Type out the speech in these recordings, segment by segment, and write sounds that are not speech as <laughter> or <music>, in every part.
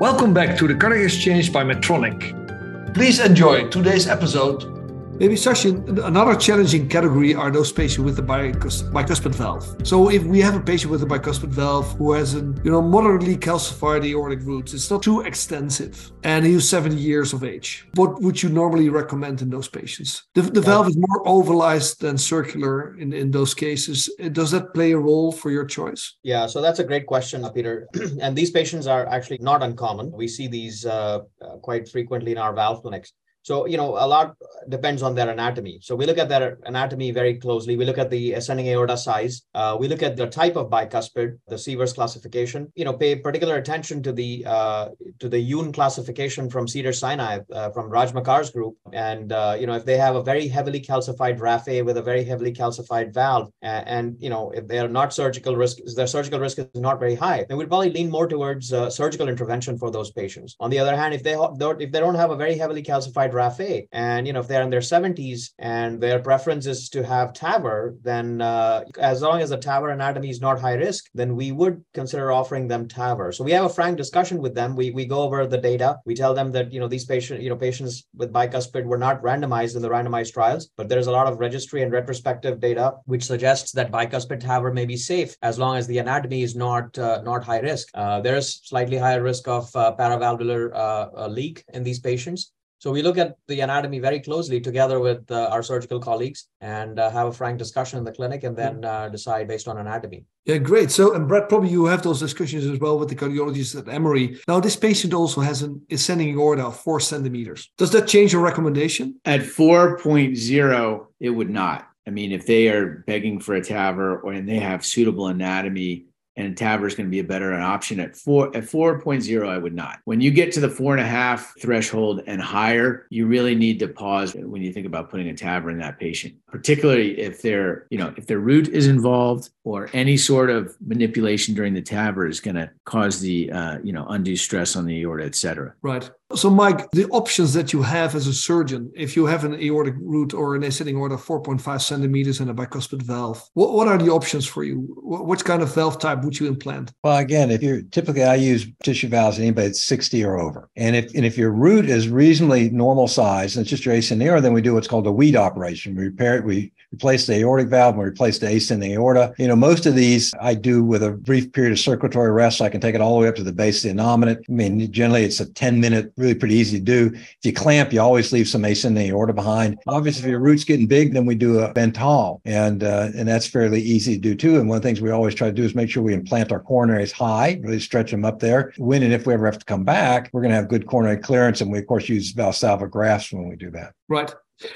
Welcome back to the Cardiac Exchange by Medtronic. Please enjoy today's episode Maybe Sachin, another challenging category are those patients with a bicuspid valve. So if we have a patient with a bicuspid valve who has a you know moderately calcified aortic roots, it's not too extensive, and he's 70 years of age. What would you normally recommend in those patients? The, the valve is more ovalized than circular in, in those cases. Does that play a role for your choice? Yeah, so that's a great question, Peter. <clears throat> and these patients are actually not uncommon. We see these uh, uh, quite frequently in our valve clinics. So, you know, a lot depends on their anatomy. So we look at their anatomy very closely. We look at the ascending aorta size. Uh, we look at the type of bicuspid, the Sievers classification. You know, pay particular attention to the uh, to the Yoon classification from Cedars-Sinai, uh, from Raj Makkar's group. And uh, you know, if they have a very heavily calcified raphe with a very heavily calcified valve, and, and you know, if they are not surgical risk, their surgical risk is not very high, then we'd probably lean more towards uh, surgical intervention for those patients. On the other hand, if they if they don't have a very heavily calcified Raphe. And, you know, if they're in their 70s and their preference is to have TAVR, then uh, as long as the TAVR anatomy is not high risk, then we would consider offering them TAVR. So we have a frank discussion with them. We, we go over the data. We tell them that, you know, these patients, you know, patients with bicuspid were not randomized in the randomized trials, but there's a lot of registry and retrospective data which suggests that bicuspid TAVR may be safe as long as the anatomy is not uh, not high risk. Uh, there's slightly higher risk of uh, paravalvular uh, leak in these patients. So we look at the anatomy very closely together with uh, our surgical colleagues and uh, have a frank discussion in the clinic and then uh, decide based on anatomy. Yeah, great. So, and Brett, probably you have those discussions as well with the cardiologists at Emory. Now, this patient also has an ascending aorta of four centimeters. Does that change your recommendation? At 4.0, it would not. I mean, if they are begging for a TAVR or and they have suitable anatomy, and a TAVR is going to be a better option. At four at 4.0 i would not. When you get to the four and a half threshold and higher you really need to pause when you think about putting a TAVR in that patient particularly if their you know if their root is involved or any sort of manipulation during the TAVR is going to cause the uh, you know undue stress on the aorta et cetera. Right so, Mike, the options that you have as a surgeon, if you have an aortic root or an ascending aorta 4.5 centimeters and a bicuspid valve, what, what are the options for you? What kind of valve type would you implant? Well, again, if you're typically, I use tissue valves in anybody that's 60 or over. And if and if your root is reasonably normal size and it's just your ascending aorta, then we do what's called a Wheat operation. We repair it, we replace the aortic valve and we replace the ascending aorta. You know, most of these I do with a brief period of circulatory rest. So I can take it all the way up to the base of the innominate. I mean, generally it's a 10 minute really pretty easy to do. If you clamp, you always leave some ascending aorta behind. Obviously, if your root's getting big, then we do a Bentall, and uh, and that's fairly easy to do too. And one of the things we always try to do is make sure we implant our coronaries high, really stretch them up there. When and if we ever have to come back, we're going to have good coronary clearance, and we of course use Valsalva grafts when we do that. Right.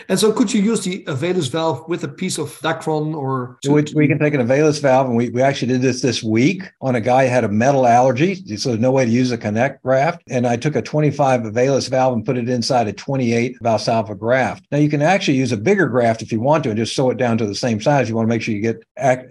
And so, could you use the Avalus valve with a piece of Dacron or? We, we can take an Avalus valve, and we, we actually did this this week on a guy who had a metal allergy, so there's no way to use a Konect graft. And I took a 25 Avalus valve and put it inside a 28 Valsalva graft. Now you can actually use a bigger graft if you want to, and just sew it down to the same size. You want to make sure you get,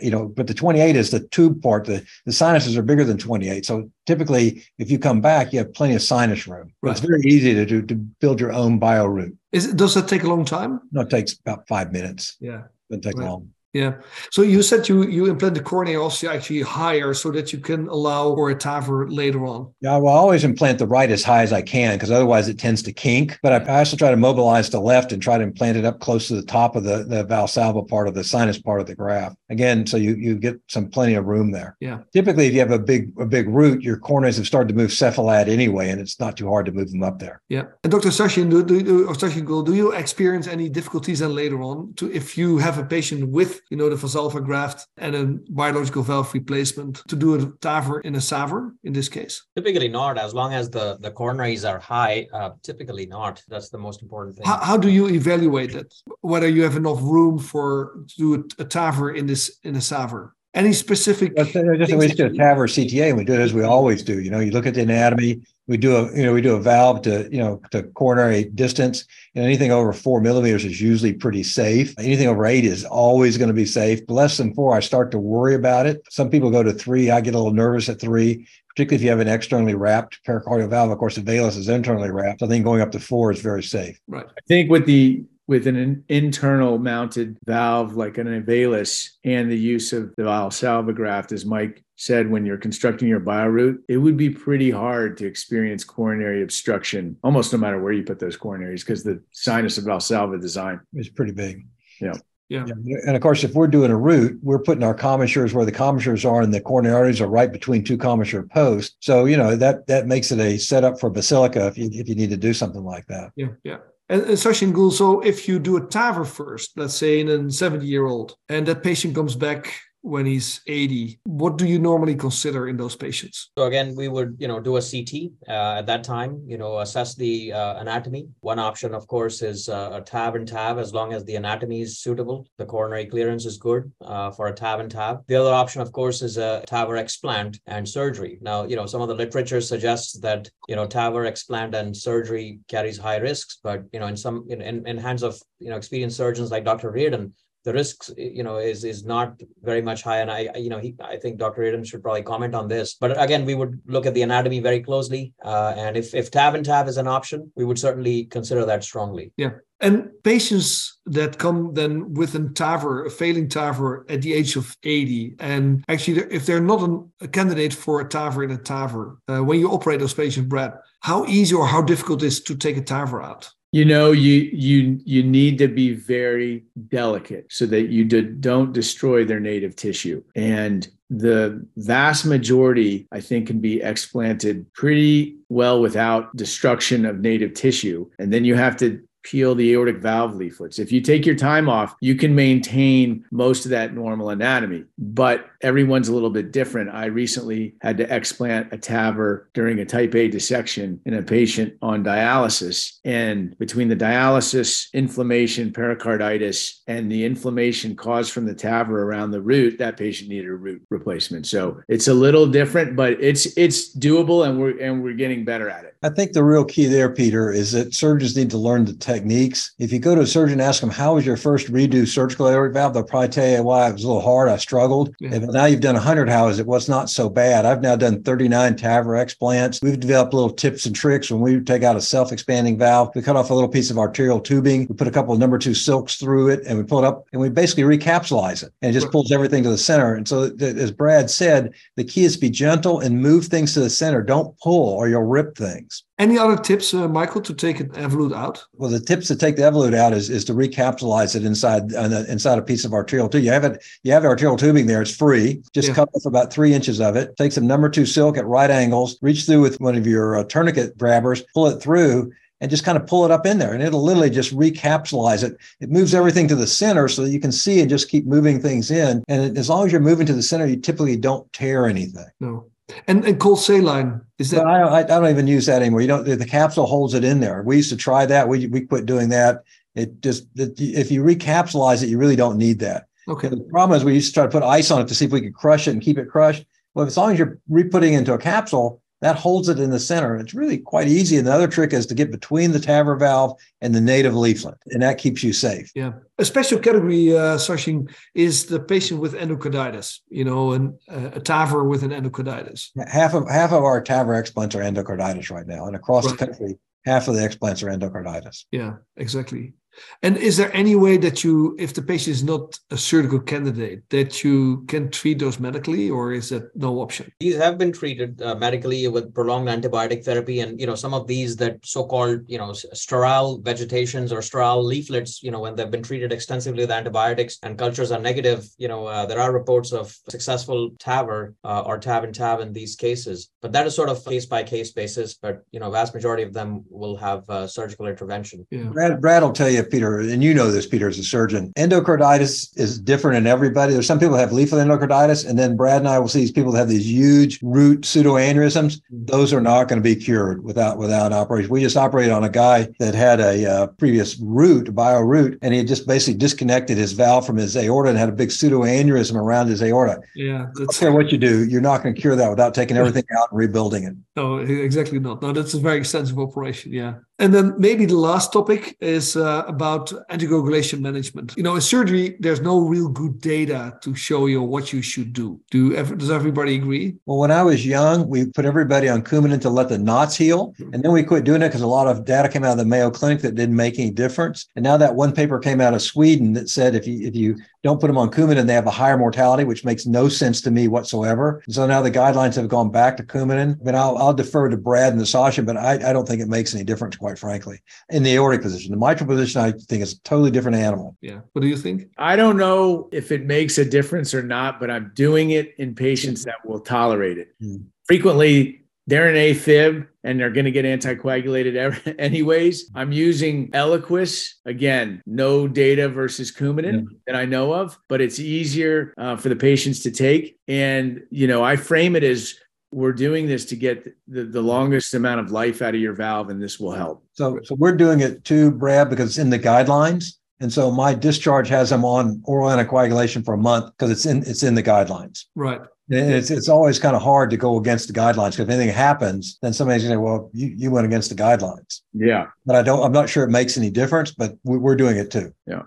you know, but the 28 is the tube part. The the sinuses are bigger than 28, so typically if you come back, you have plenty of sinus room. Right. It's very easy to do to build your own bio root. Is it, does that take a long time? No, it takes about five minutes. Yeah. Doesn't take right. long. Yeah. So you said you you implant the coronary also actually higher so that you can allow for a TAVR later on. Yeah, well, I always implant the right as high as I can because otherwise it tends to kink. But I also try to mobilize the left and try to implant it up close to the top of the, the valsalva part of the sinus part of the graft. Again, so you you get some plenty of room there. Yeah. Typically, if you have a big a big root, your coronaries have started to move cephalad anyway, and it's not too hard to move them up there. Yeah. And Dr. Sachin, do, do, or Sachin, do you experience any difficulties then later on to if you have a patient with you know the valsalva graft and a biological valve replacement to do a TAVR in a SAVR in this case? Typically not, as long as the, the coronaries are high. Uh, typically not. That's the most important thing. How, how, do you evaluate it? Whether you have enough room for to do a, a TAVR in this in a SAVR? Any specific? Just, just we do a TAVR CTA, and we do it as we always do. You know, you look at the anatomy, we do a you know we do a valve to you know to coronary distance and anything over four millimeters is usually pretty safe. Anything over eight is always going to be safe. Less than four i start to worry about it. Some people go to three i get a little nervous at three particularly if you have an externally wrapped pericardial valve. Of course the Avalus is internally wrapped. So i think going up to four is very safe. Right. I think with the with an internal mounted valve like an Avalus and the use of the Valsalva graft, as Mike said when you're constructing your bioroot, it would be pretty hard to experience coronary obstruction almost no matter where you put those coronaries because the sinus of Valsalva design is pretty big. Yeah. Yeah. And of course, if we're doing a root, we're putting our commissures where the commissures are, and the coronary arteries are right between two commissure posts. So you know that that makes it a setup for BASILICA if you if you need to do something like that. Yeah, yeah. And, and Sachin Goel, so if you do a TAVR first, let's say in a 70 year old, and that patient comes back when he's 80 what do you normally consider in those patients? So again we would you know do a ct uh, at that time you know assess the uh, anatomy. One option of course is uh, a TAV and TAV. As long as the anatomy is suitable the coronary clearance is good uh, for a TAV and TAV. The other option of course is a TAVR explant and surgery. Now you know some of the literature suggests that you know TAVR explant and surgery carries high risks but you know in some in, in, in hands of you know experienced surgeons like dr Reardon the risks you know is is not very much high. And i you know he, i think dr Reardon should probably comment on this. But again we would look at the anatomy very closely. Uh, and if if tav and tav is an option we would certainly consider that strongly. Yeah. And patients that come then with a TAVR, a failing TAVR at the age of 80, and actually, if they're not an, a candidate for a TAVR in a TAVR, uh, when you operate those patients, Brad, how easy or how difficult is to take a TAVR out? You know you you you need to be very delicate so that you do, don't destroy their native tissue. And the vast majority i think can be explanted pretty well without destruction of native tissue. And then you have to peel the aortic valve leaflets. If you take your time off, you can maintain most of that normal anatomy, but everyone's a little bit different. I recently had to explant a TAVR during a type A dissection in a patient on dialysis. And between the dialysis, inflammation, pericarditis, and the inflammation caused from the TAVR around the root, that patient needed a root replacement. So it's a little different, but it's it's doable and we're and we're getting better at it. I think the real key there, Peter, is that surgeons need to learn the techniques. If you go to a surgeon and ask them, how was your first redo surgical aortic valve? They'll probably tell you why it was a little hard. I struggled. Yeah. If now you've done 100, how is it? Well, not so bad. I've now done 39 TAVR explants. We've developed little tips and tricks when we take out a self-expanding valve. We cut off a little piece of arterial tubing. We put a couple of number two silks through it and we pull it up and we basically recapsulize it and it just pulls everything to the center. And so as Brad said, the key is to be gentle and move things to the center. Don't pull or you'll rip things. Any other tips, uh, Michael, to take an Evolut out? Well, the tips to take the Evolut out is, is to recapsulize it inside uh, inside a piece of arterial tube. You have it, you have arterial tubing there. It's free. Just yeah. cut off about three inches of it. Take some number two silk at right angles. Reach through with one of your uh, tourniquet grabbers. Pull it through, and just kind of pull it up in there and it'll literally just recapsulize it. It moves everything to the center so that you can see and just keep moving things in. And as long as you're moving to the center, you typically don't tear anything. No. And and cold saline is that? I, don't, I don't even use that anymore. You don't. The capsule holds it in there. We used to try that. We we quit doing that. It just if you recapsulize it, you really don't need that. Okay. The problem is we used to try to put ice on it to see if we could crush it and keep it crushed. Well, as long as you're re-putting into a capsule, that holds it in the center. It's really quite easy. And the other trick is to get between the TAVR valve and the native leaflet, and that keeps you safe. Yeah. A special category, uh, Sachin, is the patient with endocarditis, you know, and uh, a TAVR with an endocarditis. Half of half of our TAVR explants are endocarditis right now. And across right. the country, half of the explants are endocarditis. Yeah, exactly. And is there any way that you, if the patient is not a surgical candidate, that you can treat those medically, or is that no option? These have been treated uh, medically with prolonged antibiotic therapy, and you know some of these that so-called you know sterile vegetations or sterile leaflets, you know when they've been treated extensively with antibiotics and cultures are negative, you know uh, there are reports of successful TAVR uh, or TAV and TAV in these cases, but that is sort of case by case basis. But you know vast majority of them will have uh, surgical intervention. Yeah. Brad, Brad will tell you Peter, and you know this, Peter, as a surgeon, endocarditis is different in everybody. There's some people have leaflet endocarditis, and then Brad and I will see these people that have these huge root pseudoaneurysms. Those are not going to be cured without without operation. We just operated on a guy that had a uh, previous root, bio root, and he had just basically disconnected his valve from his aorta and had a big pseudoaneurysm around his aorta. Yeah, that's I don't care what you do, you're not going to cure that without taking everything <laughs> out and rebuilding it. No, exactly not. No, that's a very extensive operation. Yeah. And then maybe the last topic is uh, about anticoagulation management. You know, in surgery, there's no real good data to show you what you should do. Do does everybody agree? Well, when I was young, we put everybody on Coumadin to let the knots heal, and then we quit doing it because a lot of data came out of the Mayo Clinic that didn't make any difference. And now that one paper came out of Sweden that said if you if you don't put them on Coumadin, they have a higher mortality, which makes no sense to me whatsoever. So now the guidelines have gone back to Coumadin. I mean, I'll, I'll defer to Brad and the Sasha, but I, I don't think it makes any difference, quite frankly, in the aortic position. The mitral position, I think, is a totally different animal. Yeah. What do you think? I don't know if it makes a difference or not, but I'm doing it in patients that will tolerate it. Mm. Frequently, they're an AFib and they're going to get anticoagulated <laughs> anyways. I'm using Eliquis again, no data versus Coumadin yeah. that I know of, but it's easier uh, for the patients to take. And you know, I frame it as we're doing this to get the, the longest amount of life out of your valve, and this will help. So, so we're doing it too, Brad, because it's in the guidelines. And so my discharge has them on oral anticoagulation for a month because it's in it's in the guidelines. Right. It's it's always kind of hard to go against the guidelines because if anything happens, then somebody's going to say, "Well, you, you went against the guidelines." Yeah, but I don't. I'm not sure it makes any difference, but we're doing it too. Yeah.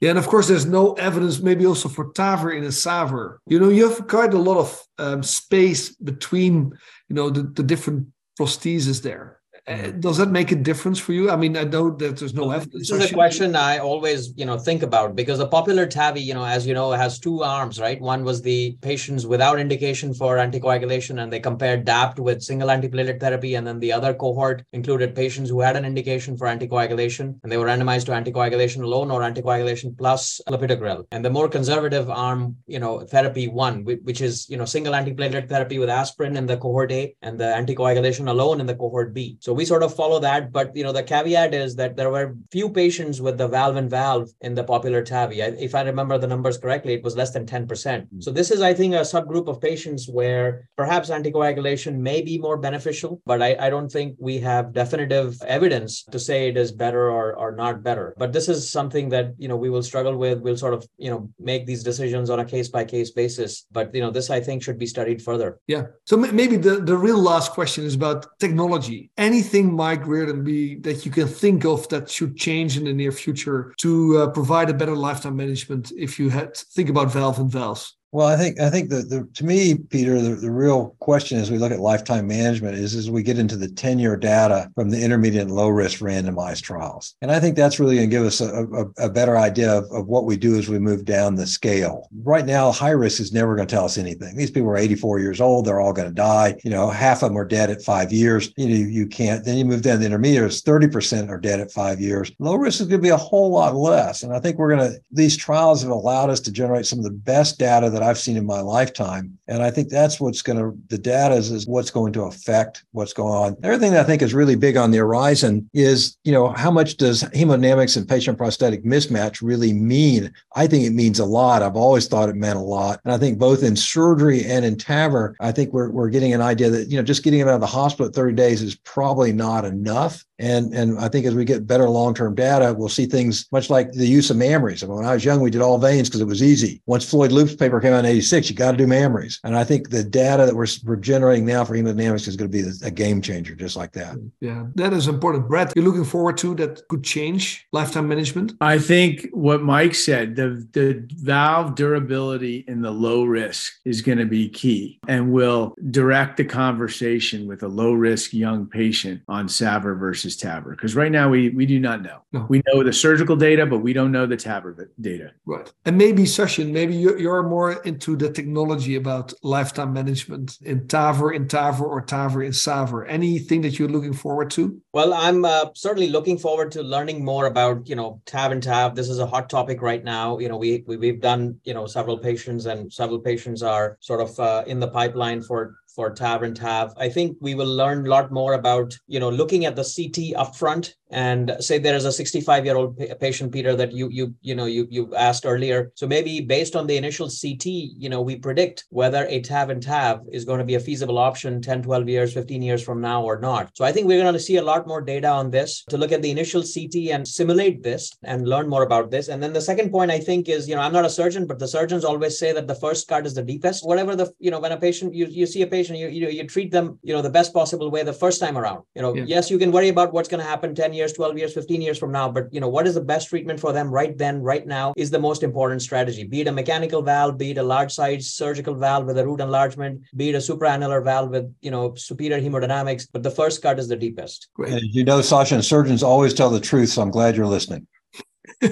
Yeah, and of course, there's no evidence, maybe also for TAVR in a SAVR. You know, you have quite a lot of um, space between, you know, the, the different prostheses there. Uh, does that make a difference for you? I mean, I know that there's no evidence. This is a question I always, you know, think about because the POPular TAVI, you know, as you know, has two arms, right? One was the patients without indication for anticoagulation, and they compared DAPT with single antiplatelet therapy, and then the other cohort included patients who had an indication for anticoagulation, and they were randomized to anticoagulation alone or anticoagulation plus clopidogrel. And the more conservative arm, you know, therapy one, which is you know single antiplatelet therapy with aspirin in the cohort A, and the anticoagulation alone in the cohort B. So we sort of follow that, but you know the caveat is that there were few patients with the valve and valve in the POPular TAVI. if I remember the numbers correctly, it was less than 10%. Mm-hmm. So this is, I think, a subgroup of patients where perhaps anticoagulation may be more beneficial, but I, I don't think we have definitive evidence to say it is better or, or not better. But this is something that you know we will struggle with. We'll sort of you know make these decisions on a case by case basis. But you know this I think should be studied further. Yeah. So maybe the the real last question is about technology. Anything anything, Mike Reardon, be that you can think of that should change in the near future to uh, provide a better lifetime management if you had think about valve and valves? Well, I think I think that the, to me, Peter, the, the real question as we look at lifetime management is as we get into the 10-year data from the intermediate and low risk randomized trials. And I think that's really going to give us a, a, a better idea of, of what we do as we move down the scale. Right now, high risk is never going to tell us anything. These people are 84 years old, they're all going to die. You know, half of them are dead at five years. You know, you can't. Then you move down the intermediates, 30% are dead at five years. Low risk is going to be a whole lot less. And I think we're going to, these trials have allowed us to generate some of the best data that I've seen in my lifetime. And I think that's what's going to, the data is, is what's going to affect what's going on. The other thing that I think is really big on the horizon is, you know, how much does hemodynamics and patient prosthetic mismatch really mean? I think it means a lot. I've always thought it meant a lot. And I think both in surgery and in TAVR, I think we're, we're getting an idea that, you know, just getting them out of the hospital at 30 days is probably not enough. And, and I think as we get better long-term data, we'll see things much like the use of mammaries. I mean, when I was young, we did all veins because it was easy. Once Floyd Loop's paper came out in 86, you got to do mammaries. And I think the data that we're, we're generating now for hemodynamics is going to be a game changer, just like that. Yeah, that is important. Brett, you're looking forward to that could change lifetime management? I think what Mike said, the, the valve durability in the low risk is going to be key and will direct the conversation with a low risk young patient on SAVR versus versus TAVR? Because right now we we do not know. No. We know the surgical data, but we don't know the TAVR data. Right. And maybe Sachin, maybe you're, you're more into the technology about lifetime management in TAVR, in TAVR, or TAVR in SAVR. Anything that you're looking forward to? Well, I'm uh, certainly looking forward to learning more about you know TAV and TAV. This is a hot topic right now. You know, we, we we've done you know several patients, and several patients are sort of uh, in the pipeline for for TAV and TAV. I think we will learn a lot more about, you know, looking at the CT upfront and say there is a 65 year old patient peter that you you you know you you asked earlier. So maybe based on the initial ct you know we predict whether a tav and tav is going to be a feasible option 10 12 years 15 years from now or not. So i think we're going to see a lot more data on this to look at the initial ct and simulate this and learn more about this. And then the second point i think is you know i'm not a surgeon but the surgeons always say that the first cut is the deepest. Whatever the you know when a patient you, you see a patient you, you you treat them you know the best possible way the first time around. You know yeah. yes you can worry about what's going to happen 10 years 12 years 15 years from now but you know what is the best treatment for them right then right now is the most important strategy. Be it a mechanical valve be it a large size surgical valve with a root enlargement be it a supraannular valve with you know superior hemodynamics but the first cut is the deepest. Great. You know Sasha and surgeons always tell the truth so i'm glad you're listening.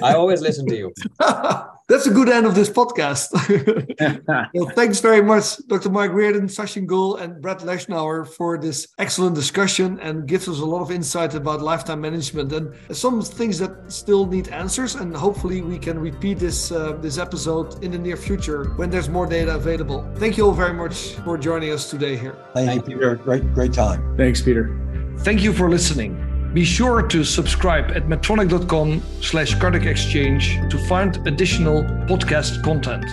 I always listen to you <laughs> That's a good end of this podcast. <laughs> well, thanks very much, Dr. Mike Reardon, Sachin Goel, and Brad Leshnower for this excellent discussion and gives us a lot of insight about lifetime management and some things that still need answers. And hopefully we can repeat this uh, this episode in the near future when there's more data available. Thank you all very much for joining us today here. Thank, Thank you, Peter. Great, great time. Thanks, Peter. Thank you for listening. Be sure to subscribe at medtronic.com slash cardiac exchange to find additional podcast content.